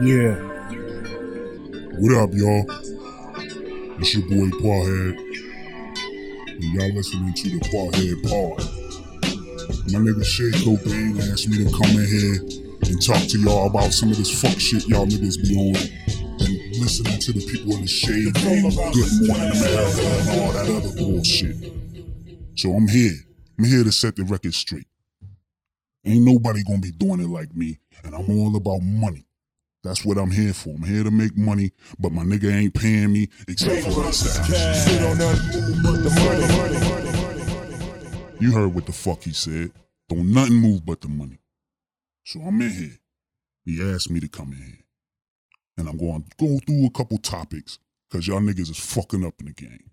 Yeah. What up, y'all? It's your boy Pawhead. And y'all listening to the Pawhead Pod. My nigga Shay Cobain asked me to come in here and talk to y'all about some of this fuck shit y'all niggas be on. And listening to the people in the shade, Good Morning America, and all that other bullshit. So I'm here. I'm here to set the record straight. Ain't nobody gonna be doing it like me, and I'm all about money. That's what I'm here for. I'm here to make money, but my nigga ain't paying me except for the. You heard what the fuck he said. Don't nothing move but the money. So I'm in here. He asked me to come in here. And I'm going to go through a couple topics because y'all niggas is fucking up in the game.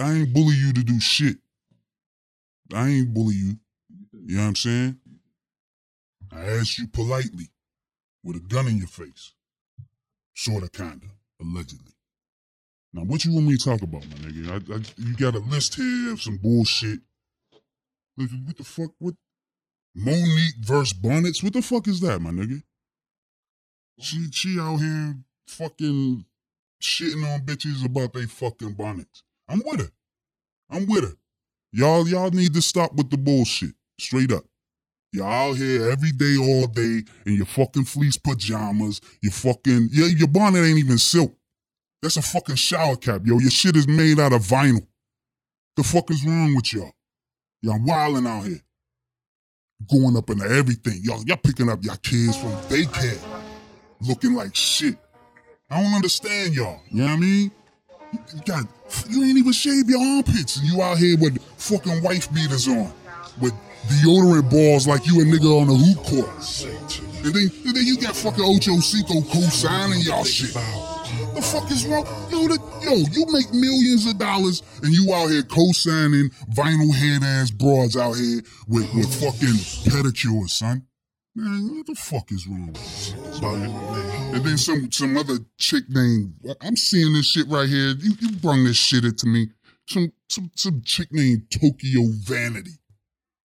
I ain't bully you to do shit. I ain't bully you. You know what I'm saying? I asked you politely with a gun in your face. Sorta, kinda, allegedly. Now, what you want me to talk about, my nigga? I, I, you got a list here of some bullshit. What what the fuck? What? Mo'Nique versus Bonnets? What the fuck is that, my nigga? She, she out here fucking shitting on bitches about they fucking bonnets. I'm with her. I'm with her. Y'all, y'all need to stop with the bullshit. Straight up. Y'all out here every day, all day, in your fucking fleece pajamas. Your fucking, yeah, your bonnet ain't even silk. That's a fucking shower cap, yo. Your shit is made out of vinyl. The fuck is wrong with y'all? Y'all wilding out here. Going up into everything. Y'all, y'all picking up your kids from daycare. Looking like shit. I don't understand y'all. You know what I mean? You got, you ain't even shave your armpits and you out here with fucking wife beaters on. With deodorant balls like you a nigga on the hoop court. And then, and then you got fucking Ocho Cinco co-signing y'all shit. The fuck is wrong? Yo, the, yo, you make millions of dollars and you out here co-signing vinyl head ass broads out here with, with fucking pedicures, son. Man, what the fuck is wrong? And then some some other chick named I'm seeing this shit right here. You you brung this shit into me. Some some some chick named Tokyo Vanity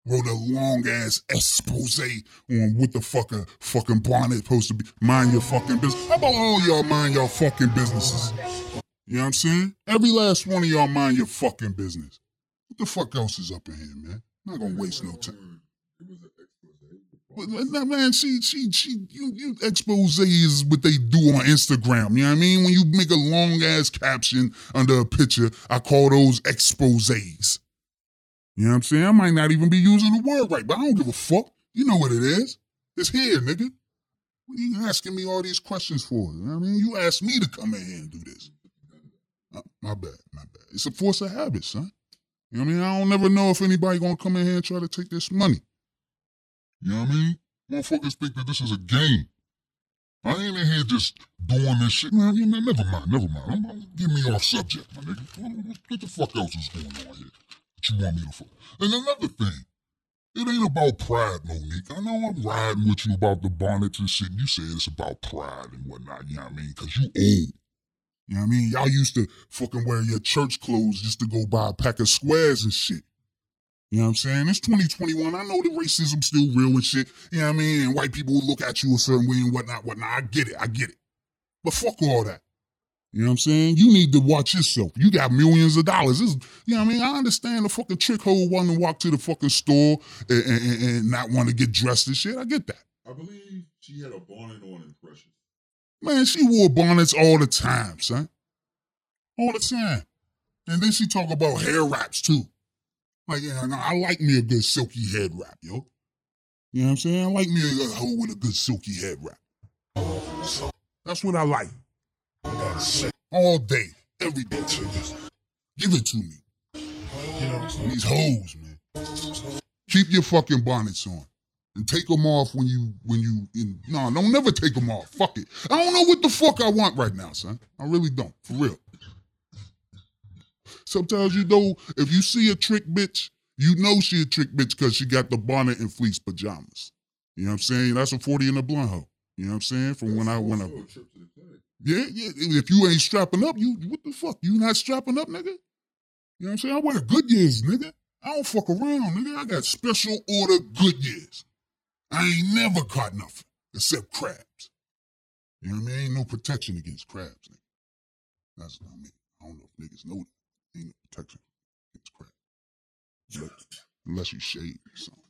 wrote a long ass expose on what the fuck a fucking bonnet supposed to be. Mind your fucking business. How about all y'all mind your fucking businesses? You know what I'm saying? Every last one of y'all mind your fucking business. What the fuck else is up in here, man? I'm not gonna waste no time. But, man, she, she, she, you, you expose is what they do on Instagram. You know what I mean? When you make a long ass caption under a picture, I call those exposes. You know what I'm saying? I might not even be using the word right, but I don't give a fuck. You know what it is. It's here, nigga. What are you asking me all these questions for? You know what I mean? You asked me to come in here and do this. Uh, my bad, my bad. It's a force of habit, son. You know what I mean? I don't never know if anybody gonna come in here and try to take this money. You know what I mean? Motherfuckers think that this is a game. I ain't in here just doing this shit. Man, you know, never mind, never mind. I'm, I'm get me off subject, my nigga. What, what the fuck else is going on here? Want me to fuck? And another thing, it ain't about pride, Mo'Nique. I know I'm riding with you about the bonnets and shit. You said it's about pride and whatnot, you know what I mean? Cause you old. You know what I mean? Y'all used to fucking wear your church clothes just to go buy a pack of squares and shit. You know what I'm saying? It's 2021. I know the racism's still real and shit. You know what I mean? And white people look at you a certain way and whatnot, whatnot. I get it. I get it. But fuck all that. You know what I'm saying? You need to watch yourself. You got millions of dollars. This, you know what I mean? I understand the fucking chick who want to walk to the fucking store and, and, and not want to get dressed and shit. I get that. I believe she had a bonnet on in Precious. Man, she wore bonnets all the time, son. All the time. And then she talk about hair wraps too. Like, yeah, no, I like me a good silky head wrap, yo. You know what I'm saying? I like me a, a hoe with a good silky head wrap. That's what I like. All day, every day. Give it to me. These hoes, man. Keep your fucking bonnets on. And take them off when you, when you, in, no, don't never take them off. Fuck it. I don't know what the fuck I want right now, son. I really don't, for real. Sometimes you know, if you see a trick bitch, you know she a trick bitch because she got the bonnet and fleece pajamas. You know what I'm saying? That's a 40 in a blunt hoe. You know what I'm saying? From when I, when I, Also a yeah, yeah. If you ain't strapping up, you what the fuck? You not strapping up, nigga? You know what I'm saying? I wear Goodyears, nigga. I don't fuck around, nigga. I got special order Goodyears. I ain't never caught nothing except crabs. You know what I mean? Ain't no protection against crabs. Nigga. That's what I mean. I don't know if niggas know that. Ain't no protection against crabs. Unless, you shave or something.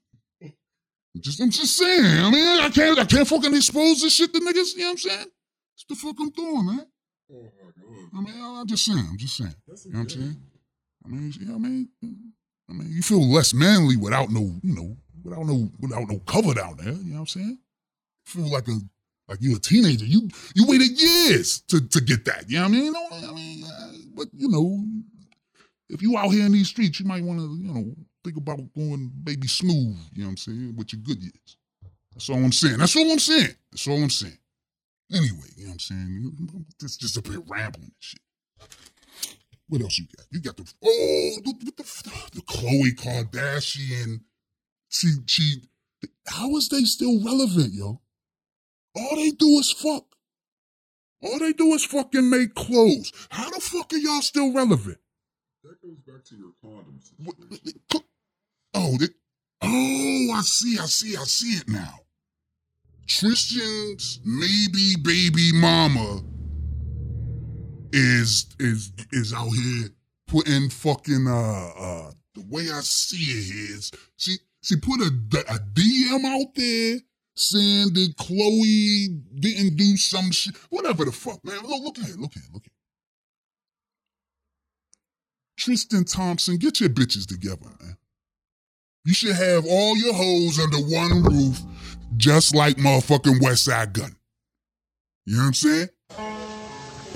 I'm just, I'm just saying. I mean, I can't, I can't fucking expose this shit to niggas. You know what I'm saying? That's the fuck I'm doing, man. Oh. I mean, I'm just saying. I'm just saying. That's You know what I'm saying? I mean, you know what I mean, I mean, you feel less manly without no, you know, without no, without no cover down there. You know what I'm saying? You feel like a, like you're a teenager. You, you waited years to to get that. You know what I mean? You know, I mean, uh, but you know, if you out here in these streets, you might want to, you know, think about going baby smooth. You know what I'm saying? With your good years. That's all I'm saying. That's all I'm saying. That's all I'm saying. Anyway, you know what I'm saying? It's just a bit rambling and shit. What else you got? You got the oh the, the, the, the Khloe Kardashian. She she. How is they still relevant, yo? All they do is fuck. All they do is fucking make clothes. How the fuck are y'all still relevant? That goes back to your condoms. Oh, they, oh, I see, I see, I see it now. Tristan's maybe baby mama is is is out here putting fucking uh uh the way I see it is she she put a, a DM out there saying that Khloe didn't do some shit whatever the fuck man. Look look at it look at it look at it Tristan Thompson get your bitches together man. You should have all your hoes under one roof just like motherfucking West Side Gun you know what I'm saying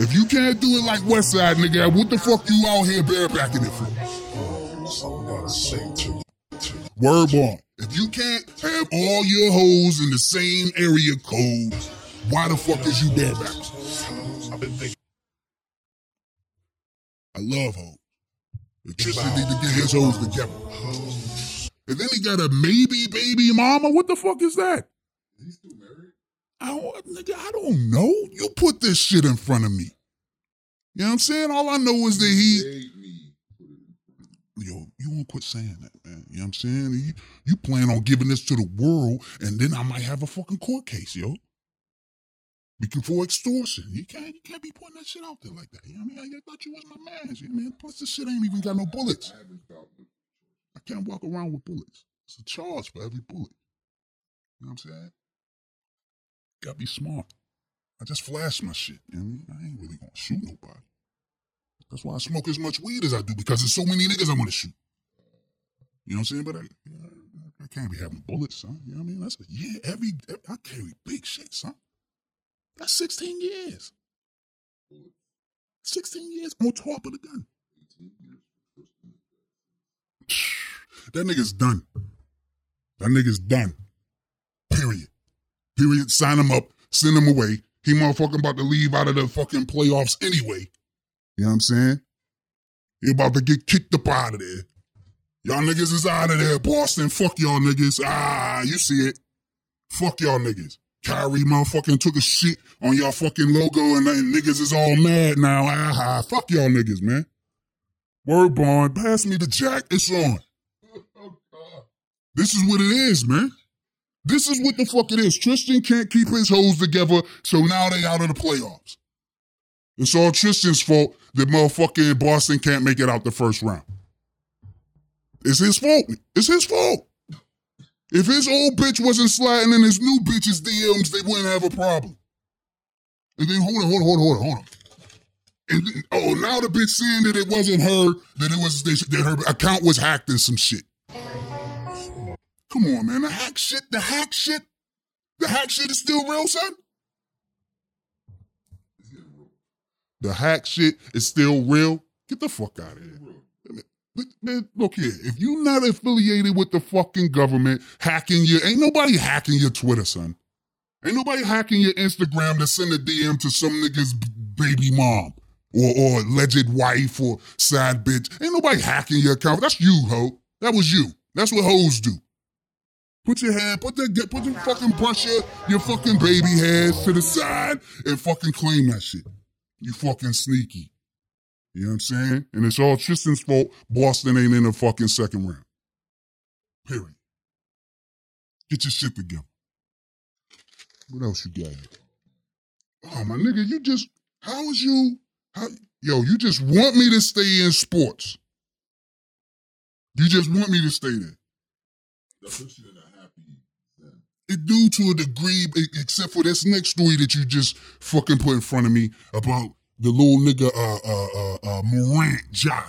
if you can't do it like West Side, nigga, what the fuck you out here barebacking it for? Word on. If you can't have all your hoes in the same area code, why the fuck is you barebacking? I love hoes. Tristan need to get his hoes together. And then he got a maybe baby mama. What the fuck is that? Is he still married? I don't, nigga, I don't know. You put this shit in front of me. You know what I'm saying? All I know is that he, Made me put it in front of you. yo, you won't quit saying that, man. You know what I'm saying? You, you plan on giving this to the world, and then I might have a fucking court case, yo. Because for extortion, you can't, you can't be putting that shit out there like that. You know what I mean? I thought you was my man. You know I mean? Plus, this shit ain't even got no bullets. Can't walk around with bullets. It's a charge for every bullet. You know what I'm saying? Gotta be smart. I just flash my shit. You know I ain't really gonna shoot nobody. That's why I smoke as much weed as I do because there's so many niggas I wanna shoot. You know what I'm saying? But I, I can't be having bullets, son. You know what I mean? That's a yeah, every, I carry big shit, son. That's 16 years. 16 years on top of the gun. 18 years for Tristan. That nigga's done. That nigga's done. Period. Period. Sign him up. Send him away. He motherfucking about to leave out of the fucking playoffs anyway. You know what I'm saying? He about to get kicked up out of there. Y'all niggas is out of there. Boston, fuck y'all niggas. Ah, you see it. Fuck y'all niggas. Kyrie motherfucking took a shit on y'all fucking logo and, and niggas is all mad now. Ah, fuck y'all niggas, man. Word bond, pass me the jack. It's on. This is what it is, man. This is what the fuck it is. Tristan can't keep his hoes together, so now they out of the playoffs. It's all Tristan's fault that motherfucking Boston can't make it out the first round. It's his fault. It's his fault. If his old bitch wasn't sliding in his new bitch's DMs, they wouldn't have a problem. And then hold on, hold on, hold on, hold on, hold on. And then, oh, now the bitch saying that it wasn't her, that it was that her account was hacked and some shit. Come on, man. The hack shit, the hack shit, the hack shit is still real, son. The hack shit is still real. Get the fuck out of here. Man, look here. If you're not affiliated with the fucking government, hacking your ain't nobody hacking your Twitter, son. Ain't nobody hacking your Instagram to send a DM to some nigga's baby mom or or alleged wife or side bitch. Ain't nobody hacking your account. That's you, ho. That was you. That's what hoes do. Put your hand, put that, put your fucking brush your, your fucking baby hairs to the side and fucking claim that shit. You fucking sneaky. You know what I'm saying? And it's all Tristan's fault. Boston ain't in the fucking second round. Period. Get your shit together. What else you got? Oh my nigga, you just how is you? How yo? You just want me to stay in sports? You just want me to stay there? That puts you in a happy zen. It do to a degree, except for this next story that you just fucking put in front of me about the little nigga uh uh uh, uh Morant Ja.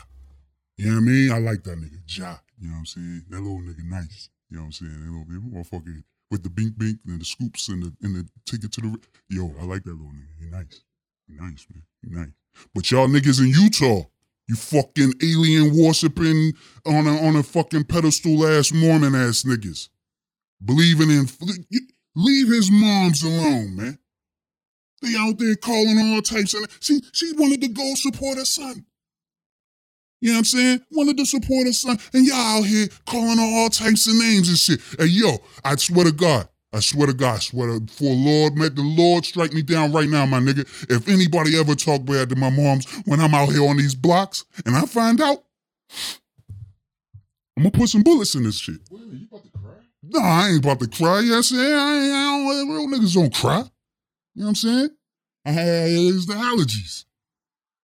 You know what I mean? I like that nigga Ja. You know what I'm saying? That little nigga nice. You know what I'm saying? That little nigga motherfucker with the bink bink and the scoops and the and the ticket to the yo. I like that little nigga. He nice. He nice man. He nice. But y'all niggas in Utah, you fucking alien worshiping on a on a fucking pedestal ass Mormon ass niggas believing in leave his moms alone, man. They out there calling all types of she she wanted to go support her son. You know what I'm saying? Wanted to support her son. And y'all out here calling her all types of names and shit. Hey yo, I swear to God. I swear to God, I swear to for Lord, let the Lord strike me down right now, my nigga. If anybody ever talk bad to my moms when I'm out here on these blocks and I find out, I'm gonna put some bullets in this shit. Wait a minute, you about to cry? No, I ain't about to cry. You know what I'm saying? I ain't, I don't, real niggas don't cry. You know what I'm saying? I had it's the allergies.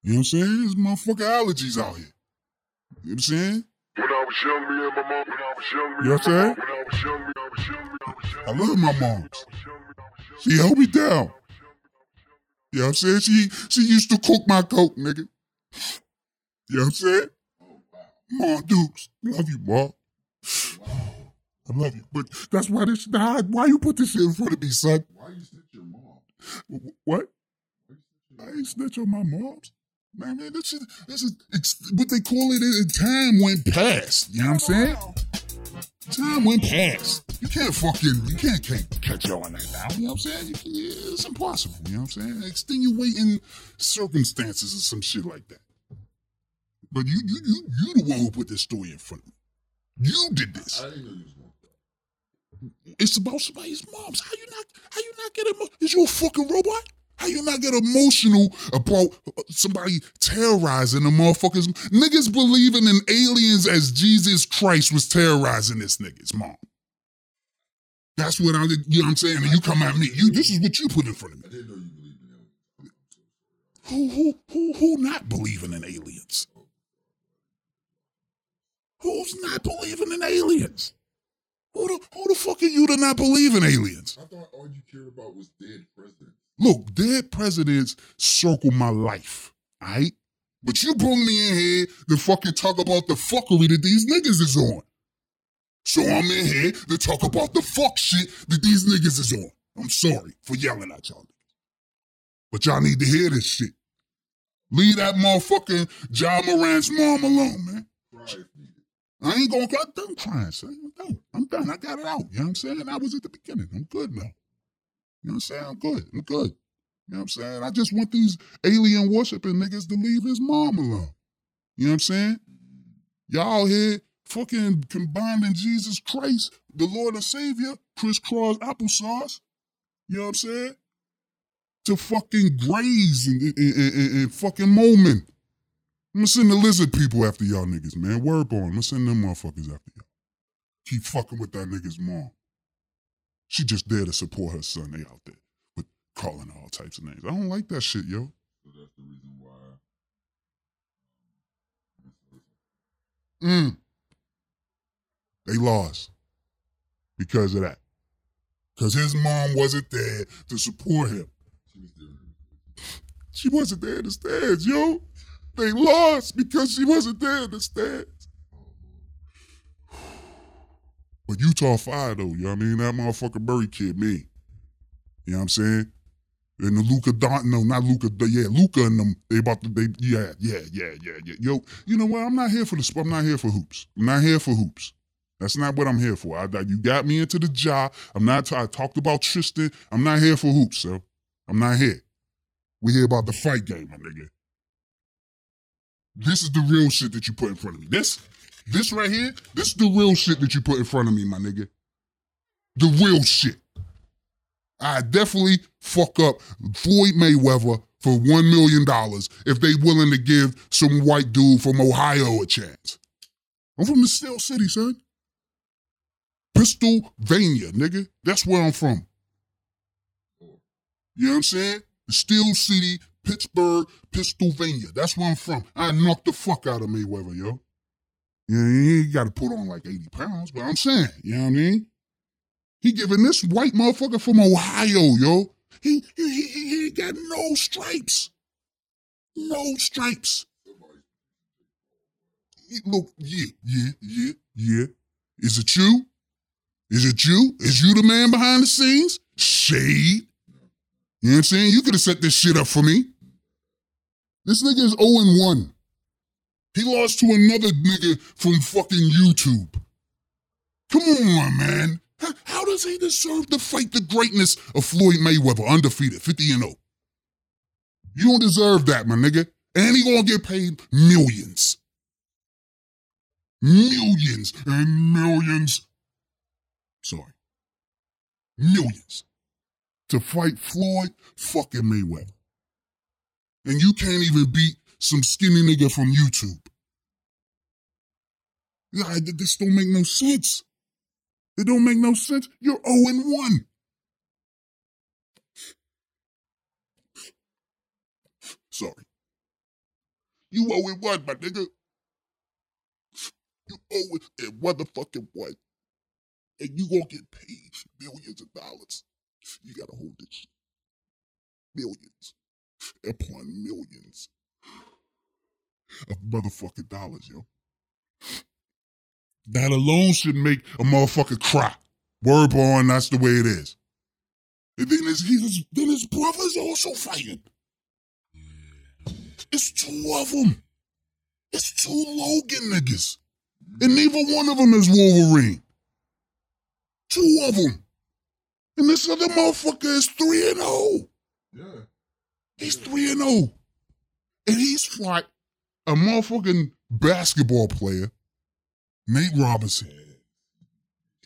You know what I'm saying? It's motherfucking allergies out here. You know what I'm saying? When I was young, me and my mom, when I was young, me You know what I'm saying? when I was young, me, I was young, me, I was young. I love my moms. I was young, me, I was young, She held me down. You know what I'm saying? She she used to cook my coke, nigga. You know what I'm saying? Oh. Mom Dukes. Love you, Mom. I love you. But that's why this why, why you put this shit in front of me, son? Why you snitch your mom? What? Why you snitch I ain't snitch on my mom. Man, man, this is this is it's, what they call it. Time went past. You know what I'm saying? Time went past. You can't fucking you can't, can't catch y'all on that now. You know what I'm saying? You can, it's impossible. You know what I'm saying? Extenuating circumstances or some shit like that. But you you you you the one who put this story in front of me. You did this. I didn't know you was going to cry. It's about somebody's moms. How you not? How you not get emo- Is you a fucking robot? How you not get emotional about uh, somebody terrorizing the motherfuckers? Niggas believing in aliens as Jesus Christ was terrorizing this nigga's mom. That's what I, you know what I'm saying? And you come at me. You, this is what you put in front of I me. didn't know you believed in aliens. I'm so sorry. Who, who, who, who not believing in aliens? Who's not believing in aliens? Who the, who the fuck are you to not believe in aliens? I thought all you cared about was dead presidents. Look, dead presidents circle my life, alright? But you bring me in here to fucking talk about the fuckery that these niggas is on. So I'm in here to talk about the fuck shit that these niggas is on. I'm sorry for yelling at y'all niggas. But y'all need to hear this shit. Leave that motherfucking Ja Morant's mom alone, man. Needed. I ain't gonna I'm done crying, son. I'm done. I'm done. I got it out. You know what I'm saying? I was at the beginning. I'm good now. You know what I'm saying? I'm good. I'm good. You know what I'm saying? I just want these alien worshiping niggas to leave his mom alone. You know what I'm saying? Y'all here fucking combining Jesus Christ, the Lord and Savior, crisscross applesauce. You know what I'm saying? To fucking graze and, and, and- and fucking moment. I'm gonna send the lizard people after y'all niggas, man. Word on. I'm gonna send them motherfuckers after y'all. Keep fucking with that nigga's mom. She just there to support her son. They out there with calling all types of names. I don't like that shit, yo. So that's the reason why. Mm. They lost because of that. Because his mom wasn't there to support him. She was there. She wasn't there in the stands, yo. They lost because she wasn't there in the stands. But Utah fire though, you know what I mean? That motherfucker Murray kid, me. You know what I'm saying? And the Luka Don, no, not Luka, yeah, Luka and them, they about to, they, yeah, yeah, yeah, yeah, yeah. Yo, you know what? I'm not here for the, I'm not here for hoops. I'm not here for hoops. That's not what I'm here for. I, you got me into the job. I'm not, I talked about Tristan. I'm not here for hoops, so I'm not here. We hear about the fight game, my nigga. This is the real shit that you put in front of me. This, this right here, this is the real shit that you put in front of me, my nigga. The real shit. I definitely fuck up Floyd Mayweather for one million dollars if they willing to give some white dude from Ohio a chance. I'm from the Steel City, son. Pennsylvania, nigga. That's where I'm from. You know what I'm saying? The Steel City, Pittsburgh, Pennsylvania. That's where I'm from. I knocked the fuck out of Mayweather, yo. Yeah, he got to put on like 80 pounds, but I'm saying, you know what I mean? He giving this white motherfucker from Ohio, yo. He he he, he ain't got no stripes. No stripes. Look, yeah, yeah, yeah, yeah. Is it you? Is it you? Is you the man behind the scenes? Shade. You know what I'm saying? You could have set this shit up for me. This nigga is 0 1. He lost to another nigga from fucking YouTube. Come on, man. How, how does he deserve to fight the greatness of Floyd Mayweather, undefeated, 50 and 0? You don't deserve that, my nigga. And he gonna get paid millions. Millions and millions. Sorry. Millions. To fight Floyd fucking Mayweather. And you can't even beat some skinny nigga from YouTube. Yeah, this don't make no sense. It don't make no sense. You're 0 and 1. Sorry. You 0 and 1, my nigga. You 0 and motherfucking 1. And you gonna get paid millions of dollars. You gotta hold shit. Millions upon millions of motherfucking dollars, yo. That alone should make a motherfucker cry. Word born, that's the way it is. And then his, his, then his brother's also fighting. It's two of them. It's two Logan niggas. And neither one of them is Wolverine. Two of them. And this other motherfucker is 3 and 0. Yeah. He's 3 and 0. And he's like a motherfucking basketball player, Nate Robinson.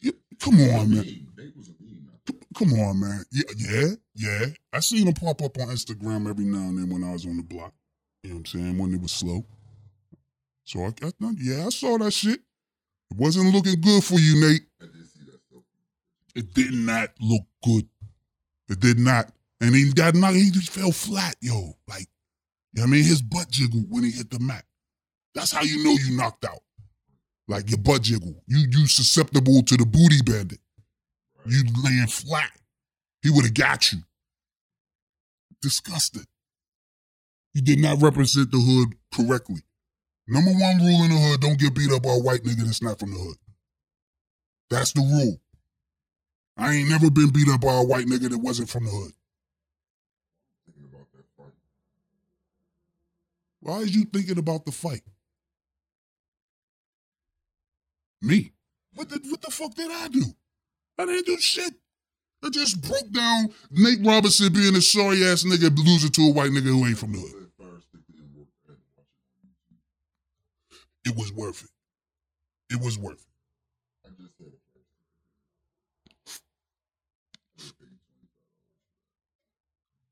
You- come on, man. Nate was a mean. man. C- Come on, man. Yeah, yeah, yeah. I seen him pop up on Instagram every now and then when I was on the block. You know what I'm saying? When it was slow. So I, I thought, yeah, I saw that shit. It wasn't looking good for you, Nate. I did see that stuff. It did not look good. It did not. And he got knocked, he just fell flat, yo. Like, you know what I mean? His butt jiggled when he hit the mat. That's how you know you knocked out. Like your butt jiggle. You you susceptible to the booty bandit. You laying flat. He would have got you. Disgusted. You did not represent the hood correctly. Number one rule in the hood, don't get beat up by a white nigga that's not from the hood. That's the rule. I ain't never been beat up by a white nigga that wasn't from the hood. Why is you thinking about the fight? Me? What the, what the fuck did I do? I didn't do shit. I just broke down Nate Robinson being a sorry ass nigga losing to a white nigga who ain't from the hood. It was worth it. It was worth it. I just had a fire stick. I would pay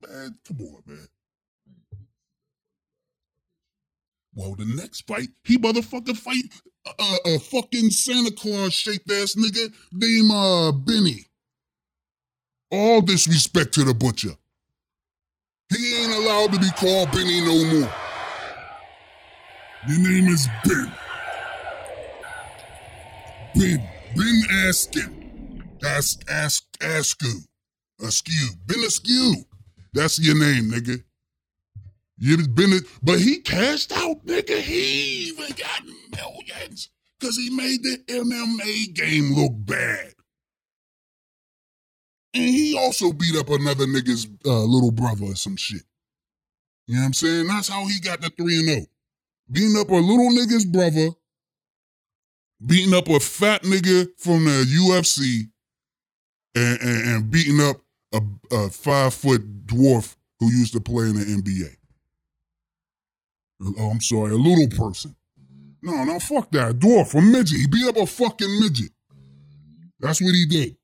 $25. Man, come on, man. Well, the next fight, he motherfucking fight a, a, a fucking Santa Claus shaped ass nigga named uh, Benny. All disrespect to the butcher. He ain't allowed to be called Benny no more. Your name is Ben. Ben. Ben Askin. Ask, ask, askew. Askew. Ben Askew. That's your name, nigga. You've been, it, but he cashed out, nigga. He even got millions because he made the MMA game look bad. And he also beat up another nigga's uh, little brother or some shit. You know what I'm saying? That's how he got the 3 and 0. Beating up a little nigga's brother, beating up a fat nigga from the UFC, and, and, and beating up a, a five foot dwarf who used to play in the NBA. Oh, I'm sorry, a little person. No, no, fuck that. A dwarf, a midget. He beat up a fucking midget. That's what he did.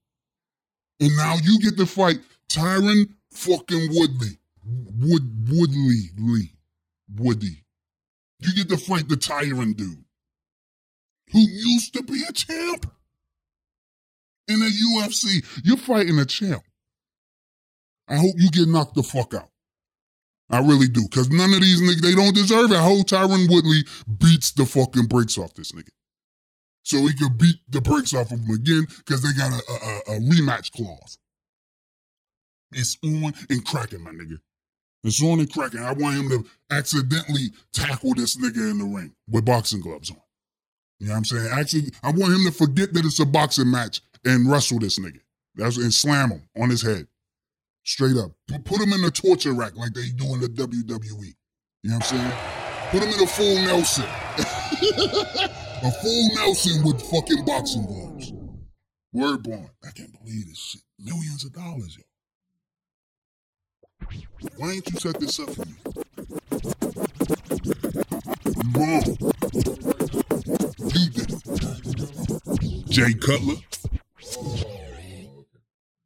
And now you get to fight Tyron fucking Woodley. Wood Woodley Lee. Woody. You get to fight the Tyron dude. Who used to be a champ in the UFC. You're fighting a champ. I hope you get knocked the fuck out. I really do. Cause none of these niggas, they don't deserve it. I hope Tyron Woodley beats the fucking brakes off this nigga. So he could beat the brakes off of him again because they got a, a, a rematch clause. It's on and cracking, my nigga. It's on and cracking. I want him to accidentally tackle this nigga in the ring with boxing gloves on. You know what I'm saying? Actually, I want him to forget that it's a boxing match and wrestle this nigga. That's and slam him on his head. Straight up. P- Put him in the torture rack like they do in the WWE. You know what I'm saying? Put him in a full Nelson. a full Nelson with fucking boxing gloves. Word born. I can't believe this shit. Millions of dollars, yo. Why ain't you set this up for me? Wrong. You did it. Jay Cutler.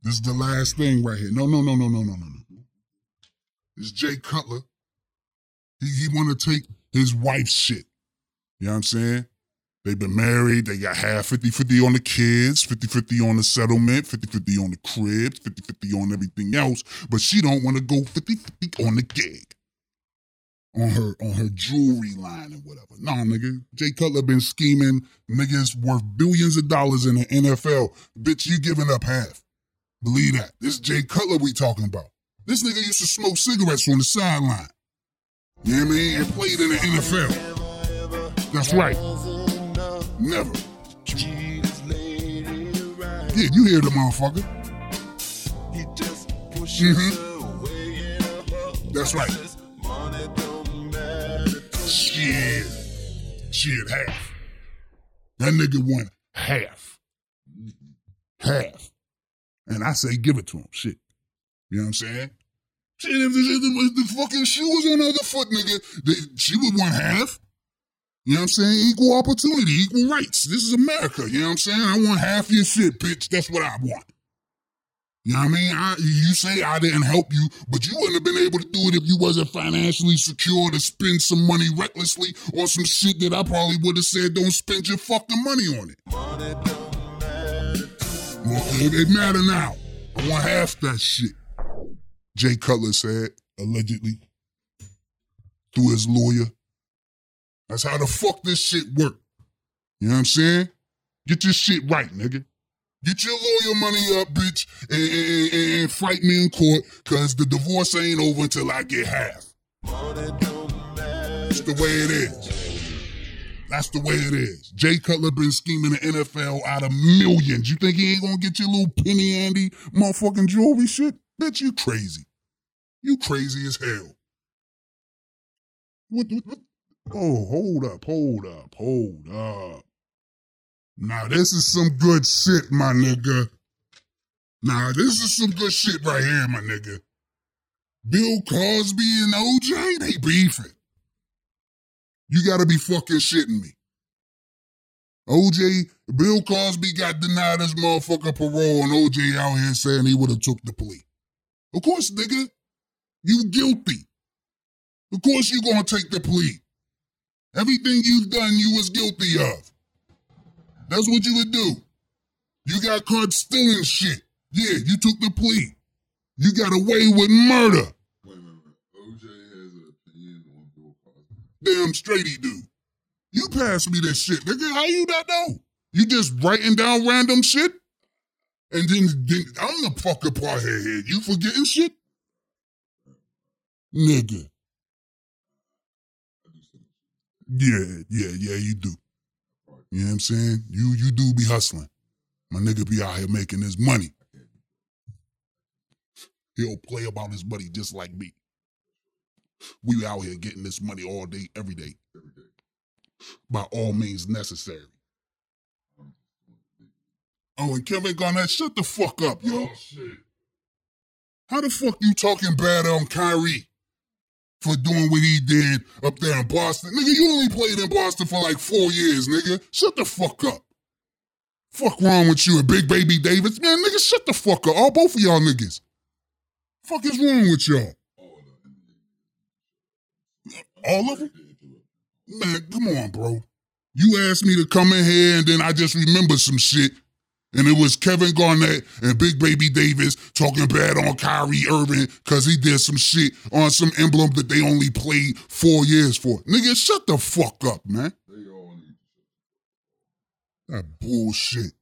This is the last thing right here. No, no, no, no, no, no, no, no. Is Jay Cutler. He, he want to take his wife's shit. You know what I'm saying? They've been married. They got half 50-50 on the kids, 50-50 on the settlement, 50-50 on the cribs, 50-50 on everything else. But she don't want to go 50-50 on the gig. On her on her jewelry line and whatever. Nah, nigga. Jay Cutler been scheming niggas worth billions of dollars in the NFL. Bitch, you giving up half. Believe that. This is Jay Cutler we talking about. This nigga used to smoke cigarettes on the sideline. You know what I mean? And played in the NFL. That's right. Never. Yeah, you hear the motherfucker. Mm-hmm. That's right. Shit. Shit, half. That nigga won half. Half. And I say, give it to him. Shit. You know what I'm saying? Shit, if the, if the, fucking shoe was on the other foot, nigga, the, she would want half. You know what I'm saying? Equal opportunity, equal rights. This is America. You know what I'm saying? I want half your shit, bitch. That's what I want. You know what I mean? I, you say I didn't help you, but you wouldn't have been able to do it if you wasn't financially secure to spend some money recklessly on some shit that I probably would have said don't spend your fucking money on it. It, it matter now. I want half that shit. Jay Cutler said, allegedly, through his lawyer. That's how the fuck this shit work. You know what I'm saying? Get your shit right, nigga. Get your lawyer money up, bitch, and, and- and- fight me in court, cause the divorce ain't over until I get half. That's the way it is. That's the way it is. Jay Cutler been scheming the NFL out of millions. You think he ain't gonna get your little penny Andy motherfucking jewelry shit? Bitch, you crazy. You crazy as hell. What, what, what? Oh, hold up, hold up, hold up. Now this is some good shit, my nigga. Now this is some good shit right here, my nigga. Bill Cosby and OJ, they beefing. You gotta be fucking shitting me. OJ, Bill Cosby got denied his motherfucking parole and OJ out here saying he would have took the plea. Of course, nigga, you guilty. Of course you gonna take the plea. Everything you've done, you was guilty of. That's what you would do. You got caught stealing shit. Yeah, you took the plea. You got away with murder. Wait, wait, wait. OJ has an opinion on Bill Cosby. Damn straight he do. You pass me this shit, nigga. How you not know? You just writing down random shit? And then, then I'm the fucking part here. You forgetting shit? Nigga. Yeah, yeah, yeah, you do. You know what I'm saying? You you do be hustling. My nigga be out here making his money. He'll play about his money just like me. We out here getting this money all day, every day, Every day. by all means necessary. Um, oh, and Kevin Garnett, shut the fuck up, yo. Oh. How the fuck you talking bad on Kyrie for doing what he did up there in Boston? Nigga, you only played in Boston for like four years, nigga. Shut the fuck up. Fuck wrong with you and Big Baby Davis? Man, nigga, shut the fuck up. All both of y'all niggas. Fuck is wrong with y'all? All of them? Man, come on, bro. You asked me to come in here and then I just remember some shit. And it was Kevin Garnett and Big Baby Davis talking bad on Kyrie Irving because he did some shit on some emblem that they only played four years for. Nigga, shut the fuck up, man. They all need That bullshit.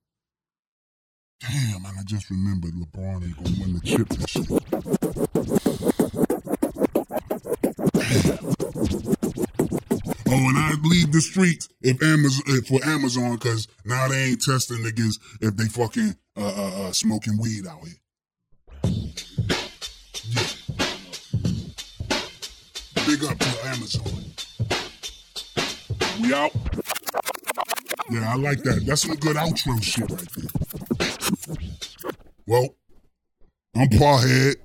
Damn, and I just remembered LeBron ain't gonna win the chip this year. Oh, and I leave the streets if Amazon if for Amazon because now they ain't testing niggas if they fucking uh, uh, uh smoking weed out here. Yeah. Big up to Amazon. We out. Yeah, I like that. That's some good outro shit right there. Well, I'm Pawhead.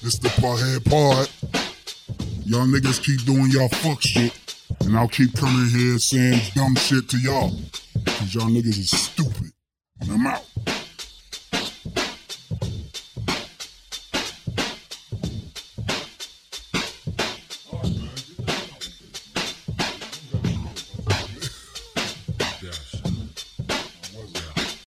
This the Pawhead part. Y'all niggas keep doing y'all fuck shit, and I'll keep coming here saying dumb shit to y'all. Cause y'all niggas is stupid. And I'm out.